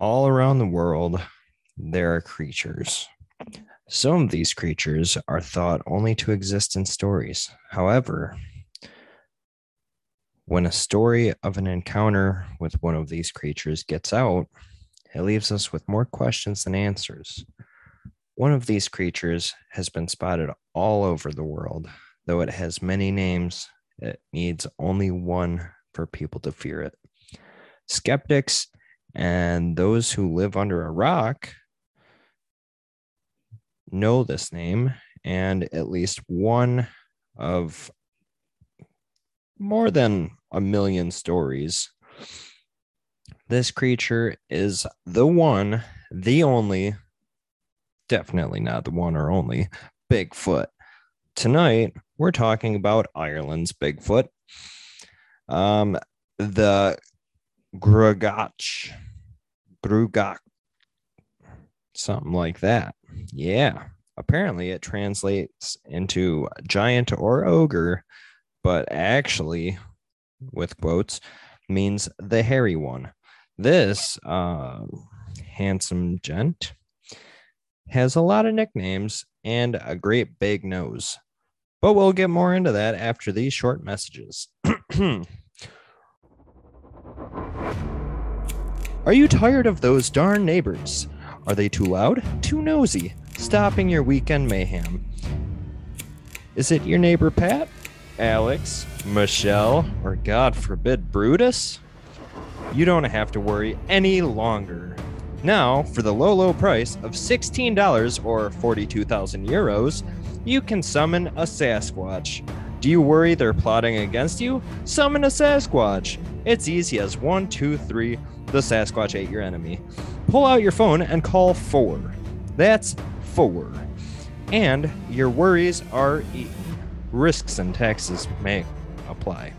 All around the world, there are creatures. Some of these creatures are thought only to exist in stories. However, when a story of an encounter with one of these creatures gets out, it leaves us with more questions than answers. One of these creatures has been spotted all over the world. Though it has many names, it needs only one for people to fear it. Skeptics and those who live under a rock know this name, and at least one of more than a million stories. This creature is the one, the only, definitely not the one or only, Bigfoot. Tonight, we're talking about Ireland's Bigfoot. Um, the Grugach, Grugach, something like that. Yeah. Apparently, it translates into giant or ogre, but actually, with quotes, means the hairy one. This uh, handsome gent has a lot of nicknames and a great big nose. But we'll get more into that after these short messages. Are you tired of those darn neighbors? Are they too loud, too nosy, stopping your weekend mayhem? Is it your neighbor Pat, Alex, Michelle, or God forbid Brutus? You don't have to worry any longer. Now, for the low, low price of $16 or 42,000 euros, you can summon a Sasquatch. Do you worry they're plotting against you? Summon a Sasquatch. It's easy as one, two, three the Sasquatch ate your enemy. Pull out your phone and call four. That's four. And your worries are eaten. Risks and taxes may apply.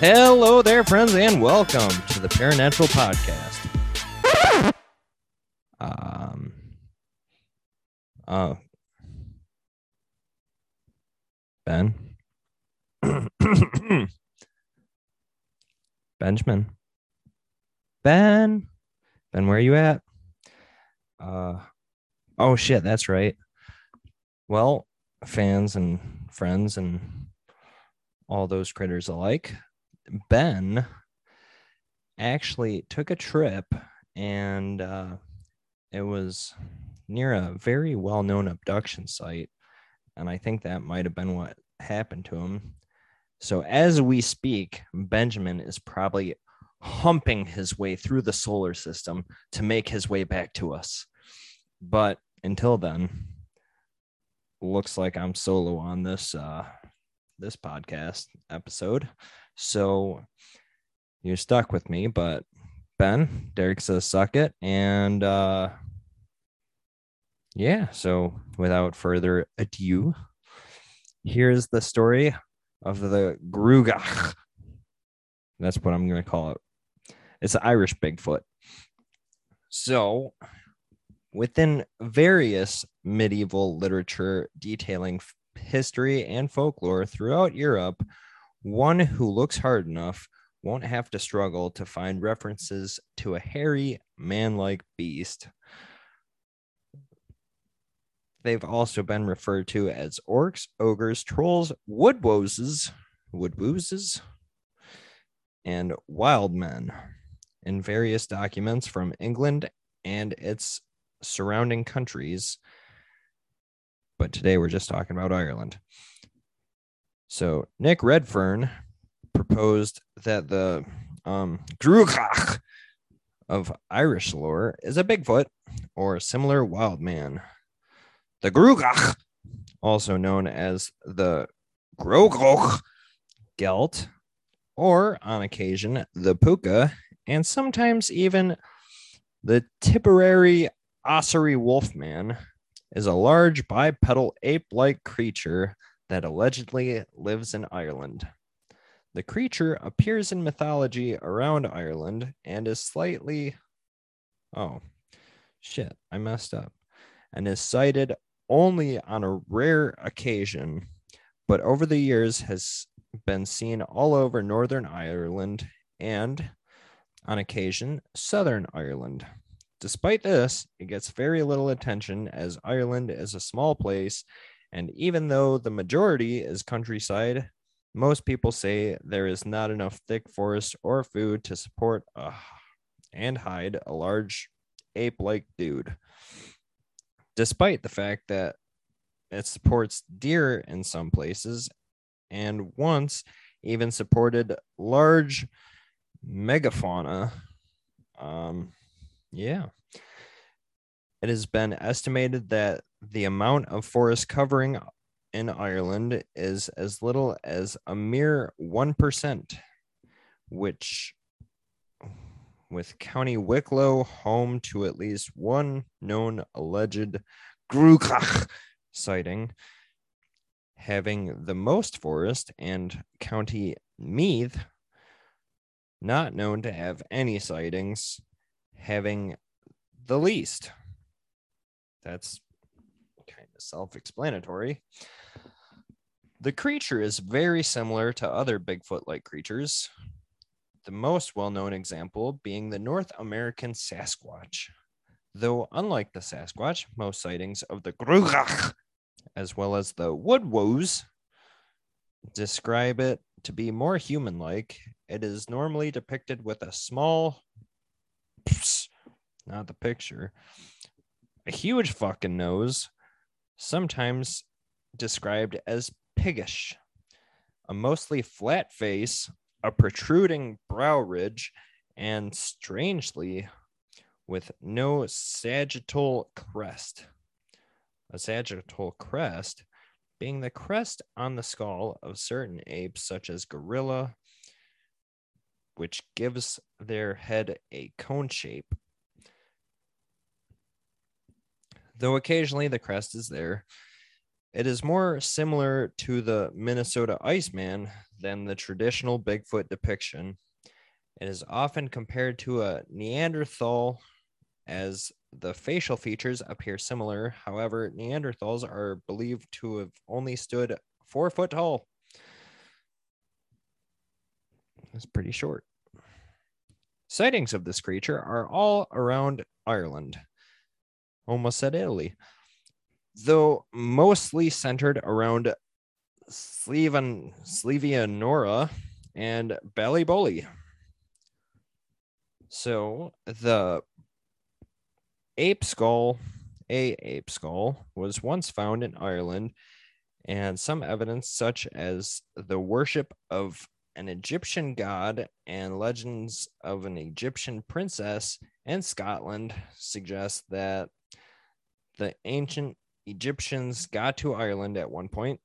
Hello there, friends, and welcome to the Paranatural Podcast. Uh, Ben. Benjamin. Ben. Ben, where are you at? Uh, oh shit, that's right. Well, fans and friends and all those critters alike, Ben actually took a trip and uh, it was near a very well known abduction site. And I think that might have been what happened to him. So, as we speak, Benjamin is probably humping his way through the solar system to make his way back to us. But until then, looks like I'm solo on this uh this podcast episode. So you're stuck with me, but Ben, Derek says suck it and uh yeah, so without further ado, here's the story of the Grugach. That's what I'm going to call it. It's the Irish Bigfoot. So, within various medieval literature detailing history and folklore throughout Europe, one who looks hard enough won't have to struggle to find references to a hairy, man like beast they've also been referred to as orcs, ogres, trolls, woodwoses, woodwooses, and wild men in various documents from England and its surrounding countries. But today we're just talking about Ireland. So Nick Redfern proposed that the um, Grugach of Irish lore is a Bigfoot or a similar wild man the Grugach, also known as the Grogroch Gelt, or on occasion the Puka, and sometimes even the Tipperary Ossory Wolfman, is a large bipedal ape like creature that allegedly lives in Ireland. The creature appears in mythology around Ireland and is slightly. Oh, shit, I messed up. And is cited only on a rare occasion, but over the years has been seen all over Northern Ireland and, on occasion, Southern Ireland. Despite this, it gets very little attention as Ireland is a small place, and even though the majority is countryside, most people say there is not enough thick forest or food to support a, and hide a large ape like dude. Despite the fact that it supports deer in some places and once even supported large megafauna. Um, yeah. It has been estimated that the amount of forest covering in Ireland is as little as a mere 1%, which, with County Wicklow home to at least one known alleged Grúcach sighting, having the most forest, and County Meath, not known to have any sightings, having the least. That's kind of self explanatory. The creature is very similar to other Bigfoot like creatures, the most well known example being the North American Sasquatch. Though, unlike the Sasquatch, most sightings of the Grugach, as well as the Woodwose, describe it to be more human like. It is normally depicted with a small, not the picture, a huge fucking nose, sometimes described as piggish, a mostly flat face, a protruding brow ridge, and strangely, with no sagittal crest. A sagittal crest being the crest on the skull of certain apes, such as gorilla, which gives their head a cone shape. Though occasionally the crest is there, it is more similar to the Minnesota Iceman than the traditional Bigfoot depiction. It is often compared to a Neanderthal as the facial features appear similar. However, Neanderthals are believed to have only stood four foot tall. That's pretty short. Sightings of this creature are all around Ireland, almost said Italy though mostly centered around Slievenamora and Ballyboley. So the ape skull, a ape skull, was once found in Ireland, and some evidence, such as the worship of an Egyptian god and legends of an Egyptian princess in Scotland, suggest that the ancient Egyptians got to Ireland at one point.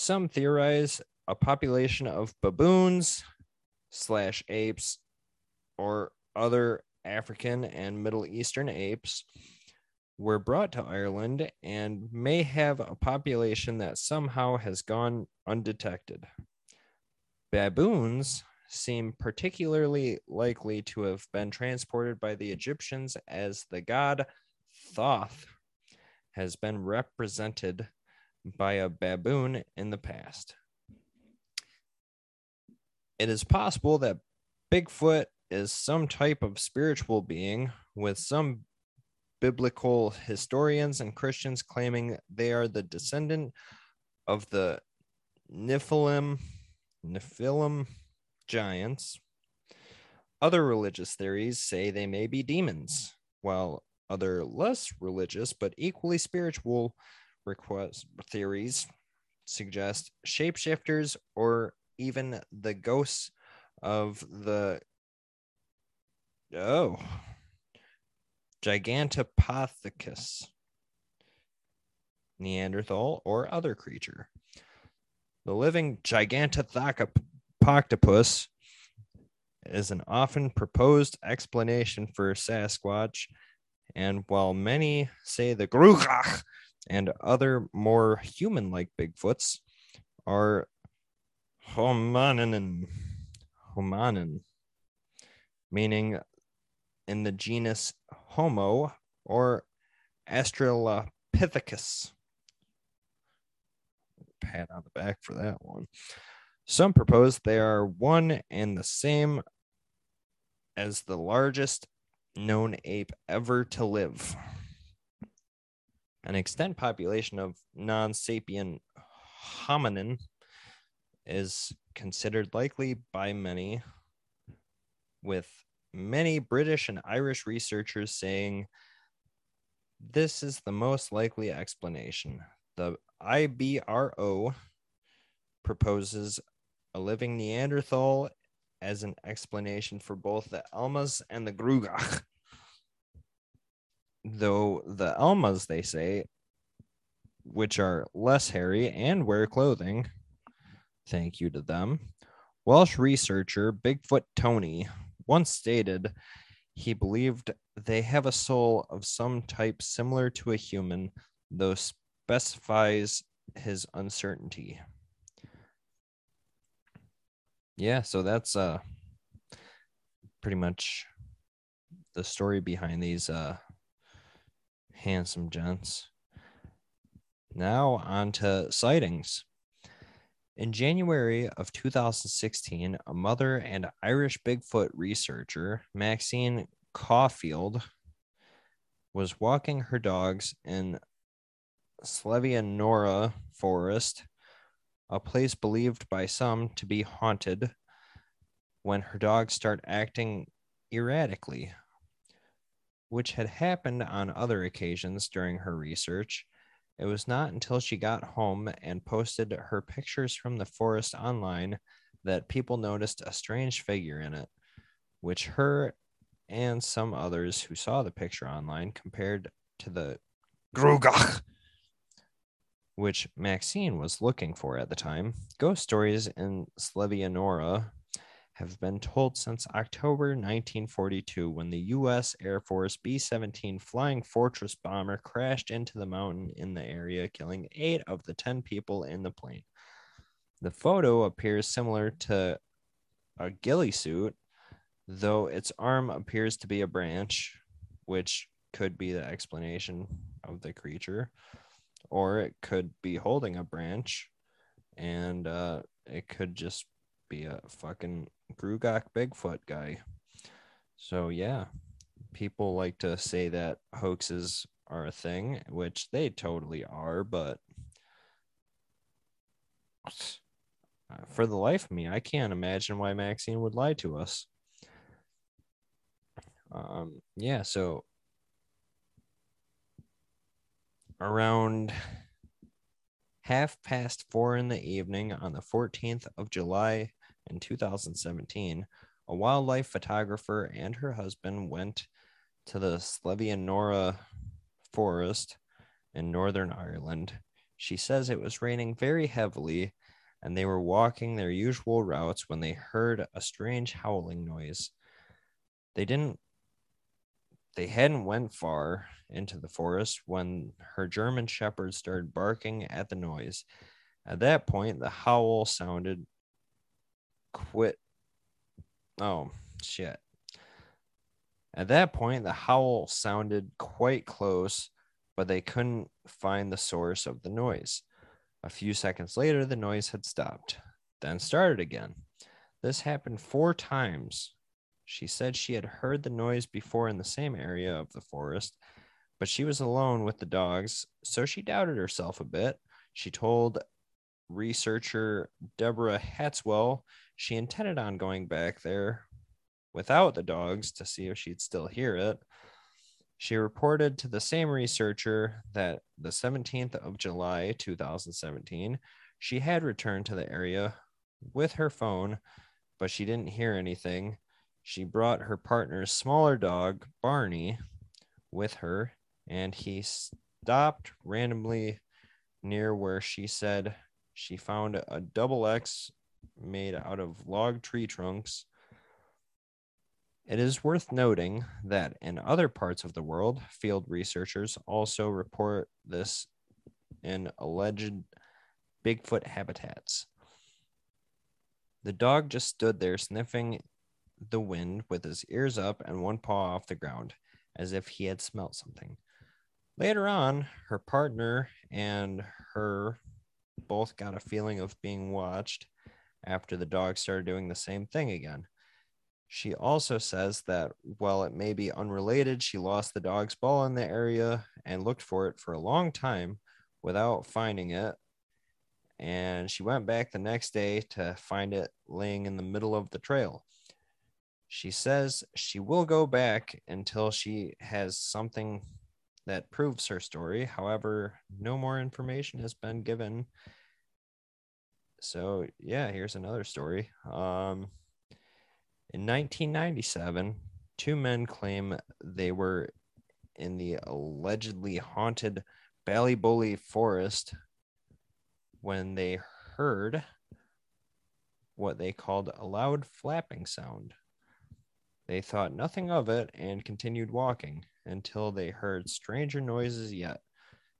Some theorize a population of baboons slash apes or other African and Middle Eastern apes were brought to Ireland and may have a population that somehow has gone undetected. Baboons seem particularly likely to have been transported by the Egyptians as the god Thoth has been represented by a baboon in the past. It is possible that Bigfoot is some type of spiritual being, with some biblical historians and Christians claiming they are the descendant of the Nephilim, Nephilim giants. Other religious theories say they may be demons, while other less religious but equally spiritual request theories suggest shapeshifters or even the ghosts of the oh Gigantopithecus, Neanderthal, or other creature. The living Gigantopithecus is an often proposed explanation for Sasquatch and while many say the Grúcach and other more human like Bigfoots are hominin, hominin, meaning in the genus Homo or Australopithecus, Pat on the back for that one. Some propose they are one and the same as the largest known ape ever to live. An extent population of non sapient hominin is considered likely by many, with many British and Irish researchers saying this is the most likely explanation. The IBRO proposes a living Neanderthal as an explanation for both the Almas and the Gruagach. Though the Almas, they say, which are less hairy and wear clothing, thank you to them. Welsh researcher Bigfoot Tony once stated he believed they have a soul of some type similar to a human, though specifies his uncertainty. Yeah, so that's uh pretty much the story behind these uh handsome gents. Now on to sightings. In January of 2016, a mother and Irish Bigfoot researcher, Maxine Caulfield, was walking her dogs in Slievenamora Forest, a place believed by some to be haunted, when her dogs start acting erratically, which had happened on other occasions during her research it was not until she got home and posted her pictures from the forest online that people noticed a strange figure in it, which her and some others who saw the picture online compared to the Gruagach, which Maxine was looking for at the time. Ghost stories in Slievenamora have been told since October 1942 when the U.S. Air Force B 17 Flying Fortress bomber crashed into the mountain in the area, killing eight of the 10 people in the plane. The photo appears similar to a ghillie suit, though its arm appears to be a branch, which could be the explanation of the creature, or it could be holding a branch and uh, it could just be a fucking Gruagach Bigfoot guy. So yeah, people like to say that hoaxes are a thing, which they totally are, but for the life of me, I can't imagine why Maxine would lie to us. Um, yeah, so around half past four in the evening on the 14th of July, in 2017, a wildlife photographer and her husband went to the Slievenamora forest in Northern Ireland. She says it was raining very heavily and they were walking their usual routes when they heard a strange howling noise. They didn't they hadn't went far into the forest when her German shepherd started barking at the noise. At that point, the howl sounded quit. Oh, shit. At that point, the howl sounded quite close, but they couldn't find the source of the noise. A few seconds later, the noise had stopped, then started again. This happened four times. She said she had heard the noise before in the same area of the forest, but she was alone with the dogs, so she doubted herself a bit. She told researcher Deborah Hatswell she intended on going back there without the dogs to see if she'd still hear it. She reported to the same researcher that the 17th of July 2017, she had returned to the area with her phone, but she didn't hear anything. She brought her partner's smaller dog, Barney, with her, and he stopped randomly near where she said she found a double X made out of log tree trunks. It is worth noting that in other parts of the world, field researchers also report this in alleged Bigfoot habitats. The dog just stood there sniffing the wind with his ears up and one paw off the ground, as if he had smelt something. Later on, her partner and her both got a feeling of being watched after the dog started doing the same thing again. She also says that while it may be unrelated, she lost the dog's ball in the area and looked for it for a long time without finding it. And she went back the next day to find it laying in the middle of the trail. She says she will go back until she has something that proves her story. However, no more information has been given. So, yeah, here's another story. Um, in 1997, two men claim they were in the allegedly haunted Ballyboley forest when they heard what they called a loud flapping sound. They thought nothing of it and continued walking until they heard stranger noises yet,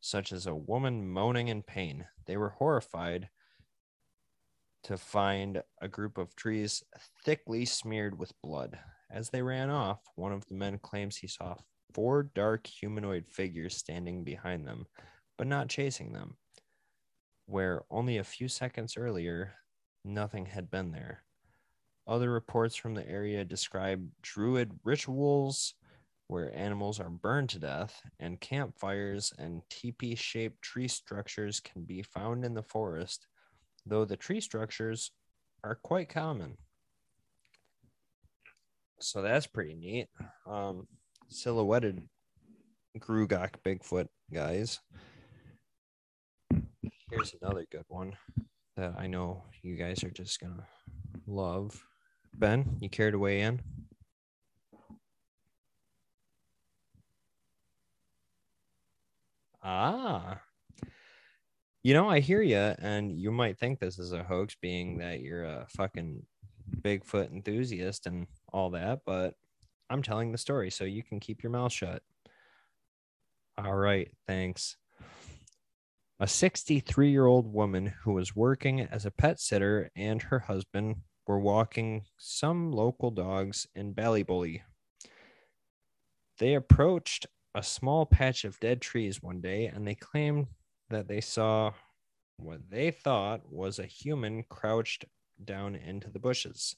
such as a woman moaning in pain. They were horrified to find a group of trees thickly smeared with blood. As they ran off, one of the men claims he saw four dark humanoid figures standing behind them, but not chasing them, where only a few seconds earlier, nothing had been there. Other reports from the area describe druid rituals where animals are burned to death, and campfires and teepee shaped tree structures can be found in the forest, though the tree structures are quite common. So that's pretty neat. Um, silhouetted Grugak Bigfoot guys. Here's another good one that I know you guys are just gonna love. Ben, you care to weigh in? Ah. You know, I hear you, and you might think this is a hoax, being that you're a fucking Bigfoot enthusiast and all that, but I'm telling the story, so you can keep your mouth shut. All right, thanks. A 63 year old woman who was working as a pet sitter and her husband were walking some local dogs in Ballyboley. They approached a small patch of dead trees one day and they claimed that they saw what they thought was a human crouched down into the bushes.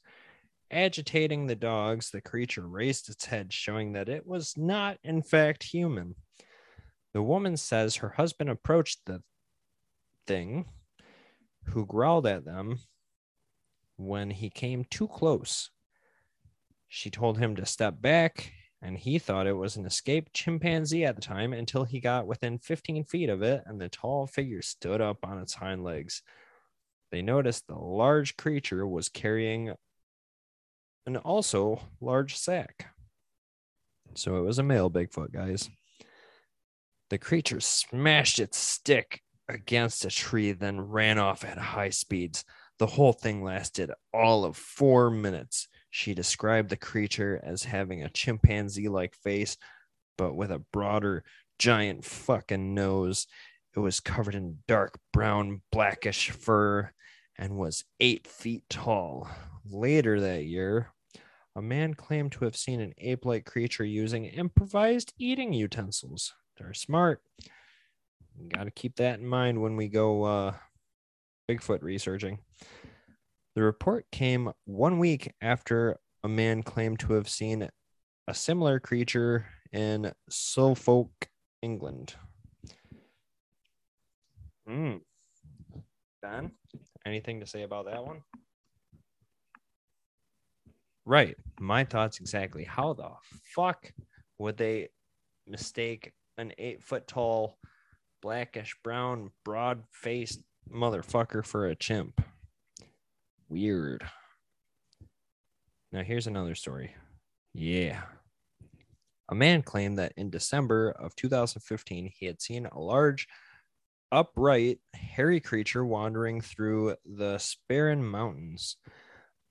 Agitating the dogs, the creature raised its head, showing that it was not, in fact, human. The woman says her husband approached the thing, who growled at them when he came too close. She told him to step back, and he thought it was an escaped chimpanzee at the time until he got within 15 feet of it and the tall figure stood up on its hind legs. They noticed the large creature was carrying an also large sack. So it was a male Bigfoot, guys. The creature smashed its stick against a tree, then ran off at high speeds. The whole thing lasted all of four minutes. She described the creature as having a chimpanzee like face, but with a broader, giant fucking nose. It was covered in dark brown, blackish fur and was eight feet tall. Later that year, a man claimed to have seen an ape like creature using improvised eating utensils. They're smart. Got to keep that in mind when we go uh, Bigfoot researching. The report came one week after a man claimed to have seen a similar creature in Suffolk, England. Hmm. Ben, anything to say about that one? Right. My thoughts exactly. How the fuck would they mistake an eight foot tall, blackish brown, broad faced motherfucker for a chimp? Weird. Now, here's another story. Yeah. A man claimed that in December of 2015, he had seen a large, upright, hairy creature wandering through the Sperrin Mountains.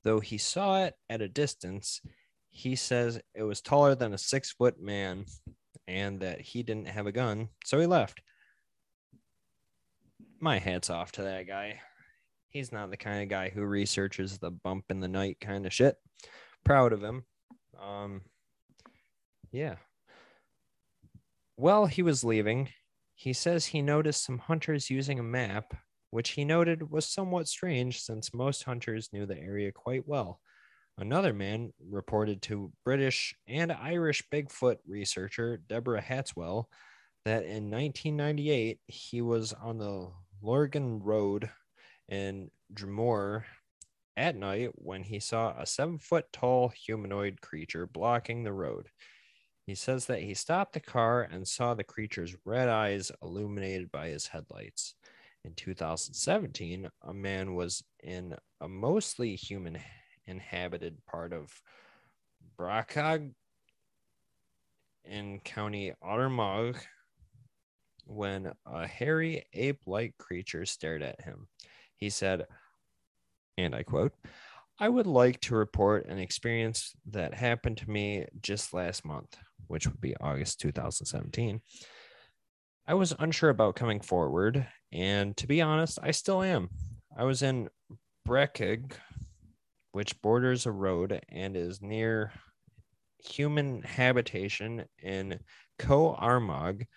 Though he saw it at a distance, he says it was taller than a six foot man and that he didn't have a gun, so he left. My hat's off to that guy he's not the kind of guy who researches the bump in the night kind of shit. Proud of him. Um, yeah. While he was leaving, he says he noticed some hunters using a map, which he noted was somewhat strange since most hunters knew the area quite well. Another man reported to British and Irish Bigfoot researcher Deborah Hatswell that in 1998 he was on the Lurgan Road in Dromore at night when he saw a seven foot tall humanoid creature blocking the road. He says that he stopped the car and saw the creature's red eyes illuminated by his headlights. In 2017, a man was in a mostly human inhabited part of Brackagh in County Armagh when a hairy ape like creature stared at him. He said, and I quote, I would like to report an experience that happened to me just last month, which would be August 2017. I was unsure about coming forward, and to be honest, I still am. I was in Brackagh, which borders a road and is near human habitation in Co Armagh,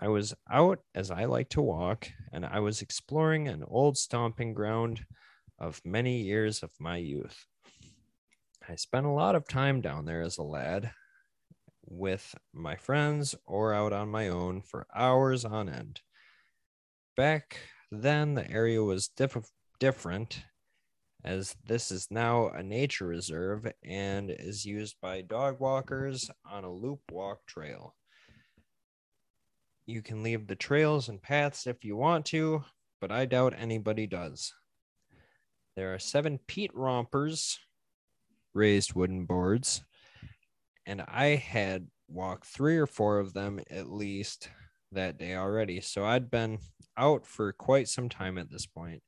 I was out as I like to walk, and I was exploring an old stomping ground of many years of my youth. I spent a lot of time down there as a lad with my friends or out on my own for hours on end. Back then, the area was diff- different, as this is now a nature reserve and is used by dog walkers on a loop walk trail. You can leave the trails and paths if you want to, but I doubt anybody does. There are seven peat rompers, raised wooden boards, and I had walked three or four of them at least that day already. So I'd been out for quite some time at this point.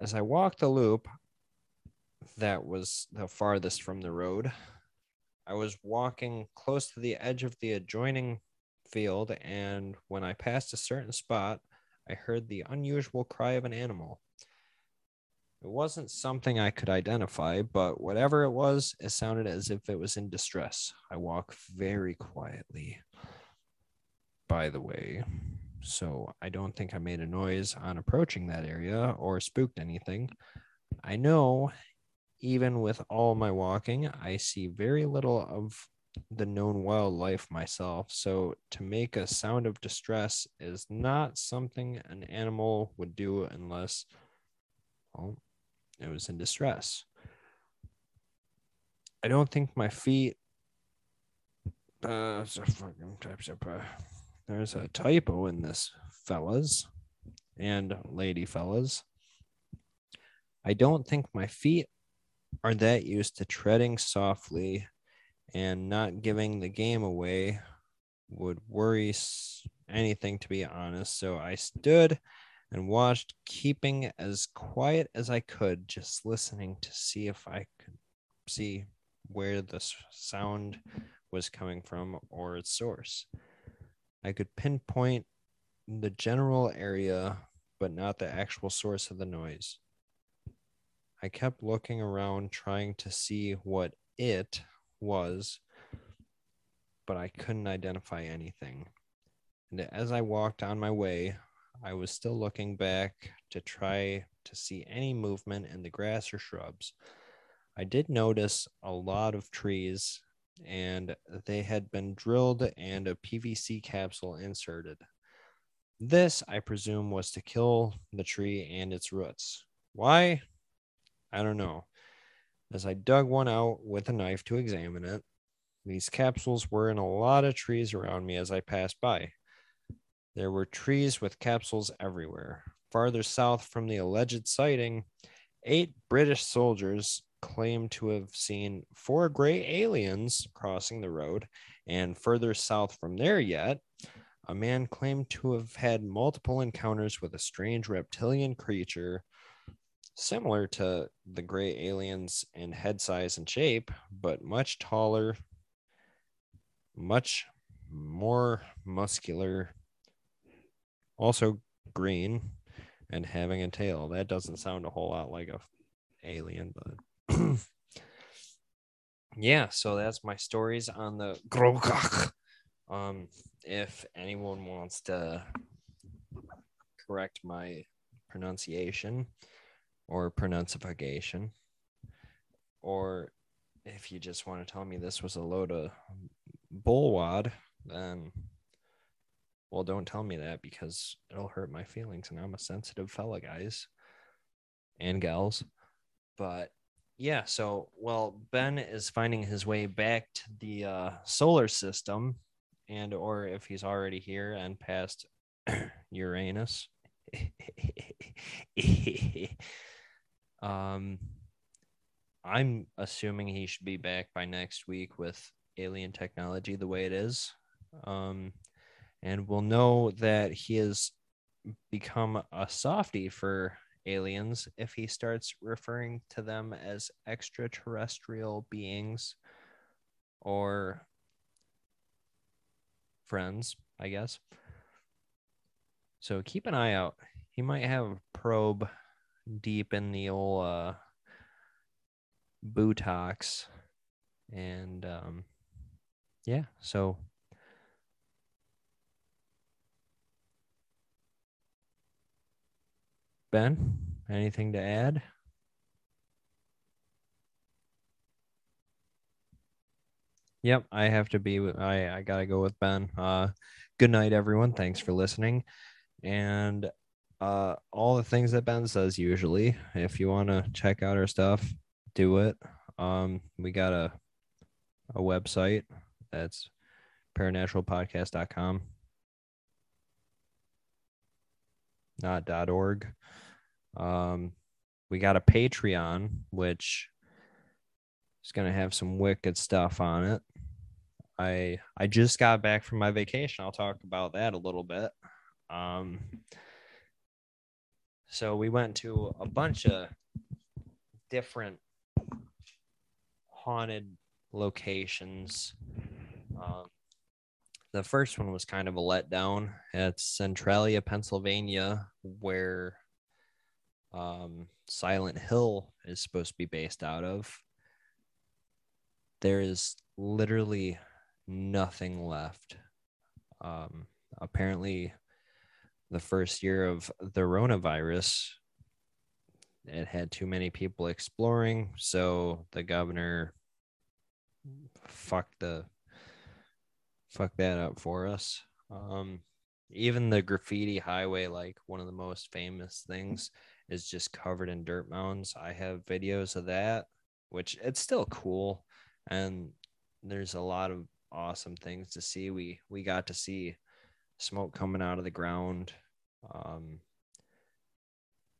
As I walked the loop that was the farthest from the road, I was walking close to the edge of the adjoining field, and when I passed a certain spot, I heard the unusual cry of an animal. It wasn't something I could identify, but whatever it was, it sounded as if it was in distress. I walk very quietly, by the way, so I don't think I made a noise on approaching that area or spooked anything. I know, even with all my walking, I see very little of the known wildlife myself, so to make a sound of distress is not something an animal would do unless well, it was in distress. I don't think my feet. Uh, there's a typo in this, fellas and lady fellas. I don't think my feet are that used to treading softly and not giving the game away would worry anything to be honest. So I stood and watched, keeping as quiet as I could, just listening to see if I could see where the sound was coming from or its source. I could pinpoint the general area, but not the actual source of the noise. I kept looking around, trying to see what it was, but I couldn't identify anything. And as I walked on my way, I was still looking back to try to see any movement in the grass or shrubs. I did notice a lot of trees, and they had been drilled and a PVC capsule inserted. This, I presume, was to kill the tree and its roots. Why? I don't know. As I dug one out with a knife to examine it, these capsules were in a lot of trees around me as I passed by. There were trees with capsules everywhere. Farther south from the alleged sighting, eight British soldiers claimed to have seen four gray aliens crossing the road, and further south from there yet, a man claimed to have had multiple encounters with a strange reptilian creature similar to the gray aliens in head size and shape, but much taller, much more muscular, also green, and having a tail. That doesn't sound a whole lot like a alien, but yeah. So that's my stories on the Grogach Um, if anyone wants to correct my pronunciation or pronunciation, or if you just want to tell me this was a load of bullwad, then well, don't tell me that because it'll hurt my feelings, and I'm a sensitive fella, guys and gals. But yeah, so well, Ben is finding his way back to the uh, solar system, and or if he's already here and past Uranus. um, I'm assuming he should be back by next week with alien technology the way it is. Um, and we'll know that he has become a softy for aliens if he starts referring to them as extraterrestrial beings or friends, I guess. So keep an eye out. He might have a probe deep in the old uh, buttocks. And um, yeah, so Ben, anything to add? Yep, I have to be with I I got to go with Ben. Uh good night everyone. Thanks for listening. And uh all the things that Ben says usually. If you want to check out our stuff, do it. Um we got a a website that's paranaturalpodcast.com not dot .org. Um, we got a Patreon, which is going to have some wicked stuff on it. I I just got back from my vacation. I'll talk about that a little bit. Um, so we went to a bunch of different haunted locations. Um, the first one was kind of a letdown. It's Centralia, Pennsylvania, where um, Silent Hill is supposed to be based out of. There is literally nothing left. Um, apparently, the first year of the coronavirus, it had too many people exploring, so the governor fucked the fuck that up for us. Um, even the graffiti highway, like one of the most famous things, is just covered in dirt mounds. I have videos of that, which it's still cool, and there's a lot of awesome things to see. We we got to see smoke coming out of the ground. Um,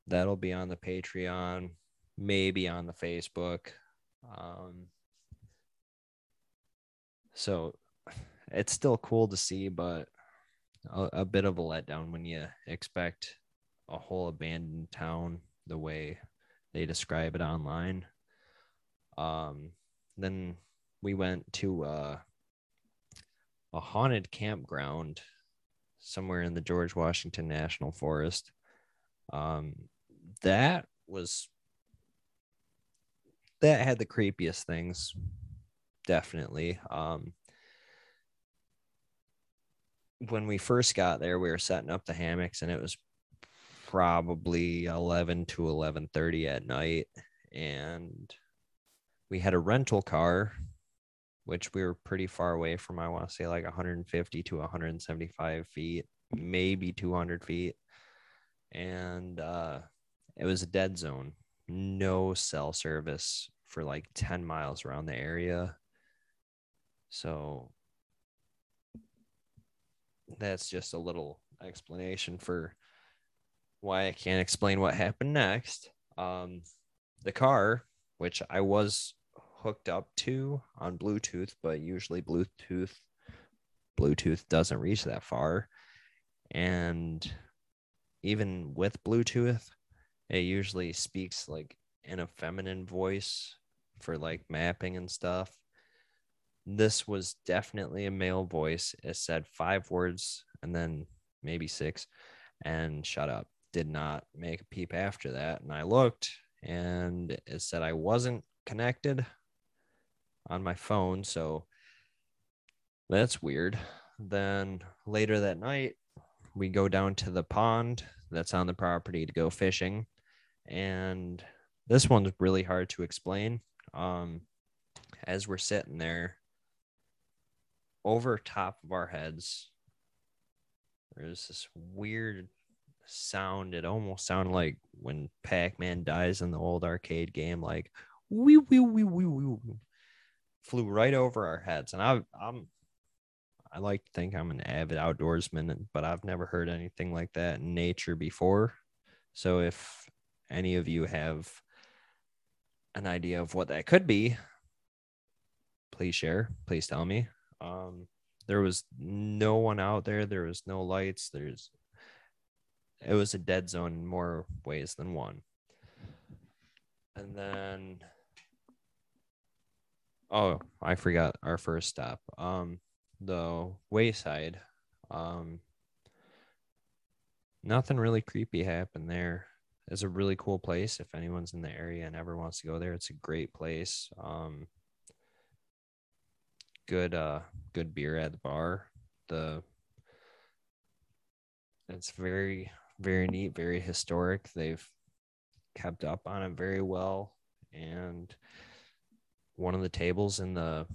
that'll be on the Patreon, maybe on the Facebook. Um, so it's still cool to see, but a, a bit of a letdown when you expect a whole abandoned town the way they describe it online. Um, then we went to uh, a haunted campground somewhere in the George Washington National Forest. Um, that was that had the creepiest things, definitely. Um, when we first got there, we were setting up the hammocks, and it was probably 11 to 11:30 at night, and we had a rental car, which we were pretty far away from. I want to say like 150 to 175 feet, maybe 200 feet, and uh, it was a dead zone, no cell service for like 10 miles around the area. So that's just a little explanation for why I can't explain what happened next. Um, the car, which I was hooked up to on Bluetooth, but usually Bluetooth Bluetooth doesn't reach that far. And even with Bluetooth, it usually speaks like in a feminine voice for like mapping and stuff this was definitely a male voice. It said five words and then maybe six and shut up. Did not make a peep after that. And I looked and it said I wasn't connected on my phone. So that's weird. then later that night, we go down to the pond that's on the property to go fishing. And this one's really hard to explain. Um, as we're sitting there, over top of our heads, there's this weird sound. It almost sounded like when Pac Man dies in the old arcade game, like wee wee wee wee wee. Flew right over our heads, and I, I'm, I like to think I'm an avid outdoorsman, but I've never heard anything like that in nature before. So if any of you have an idea of what that could be, please share. Please tell me. Um, there was no one out there. There was no lights. There's it was a dead zone in more ways than one. And then oh, I forgot our first stop. Um the wayside. Um nothing really creepy happened there. It's a really cool place if anyone's in the area and ever wants to go there. It's a great place. Um good uh good beer at the bar. The it's very very neat, very historic. They've kept up on it very well. And one of the tables in the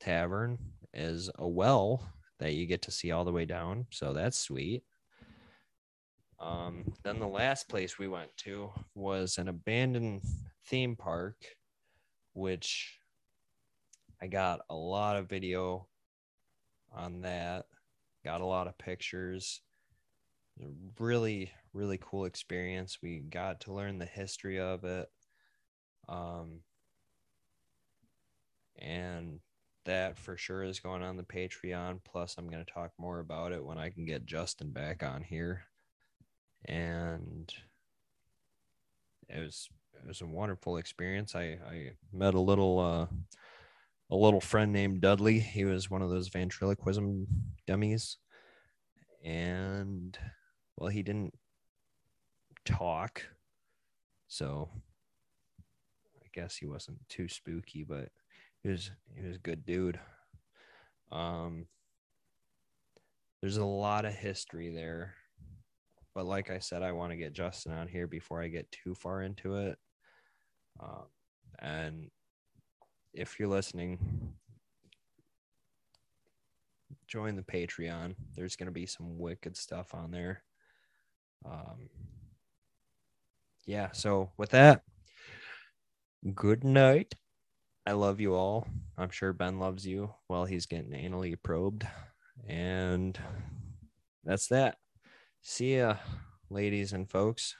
tavern is a well that you get to see all the way down. So that's sweet. Um, then the last place we went to was an abandoned theme park, which I got a lot of video on that, got a lot of pictures really really cool experience we got to learn the history of it um and that for sure is going on the patreon. Plus i'm going to talk more about it when i can get justin back on here. And it was it was a wonderful experience. I i met a little uh a little friend named dudley. He was one of those ventriloquism dummies. And well, he didn't talk. So I guess he wasn't too spooky, but he was he was a good dude. Um there's a lot of history there. But like I said, I want to get Justin on here before I get too far into it. Um, and if you're listening, join the Patreon. There's going to be some wicked stuff on there. Um, yeah. So with that, good night. I love you all. I'm sure Ben loves you while he's getting anally probed. And that's that. See ya, ladies and folks.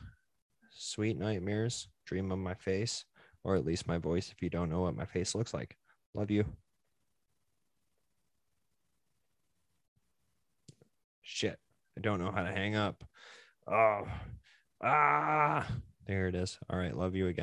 Sweet nightmares. Dream of my face, or at least my voice if you don't know what my face looks like. Love you. Shit. I don't know how to hang up. Oh, ah, there it is. All right. Love you again.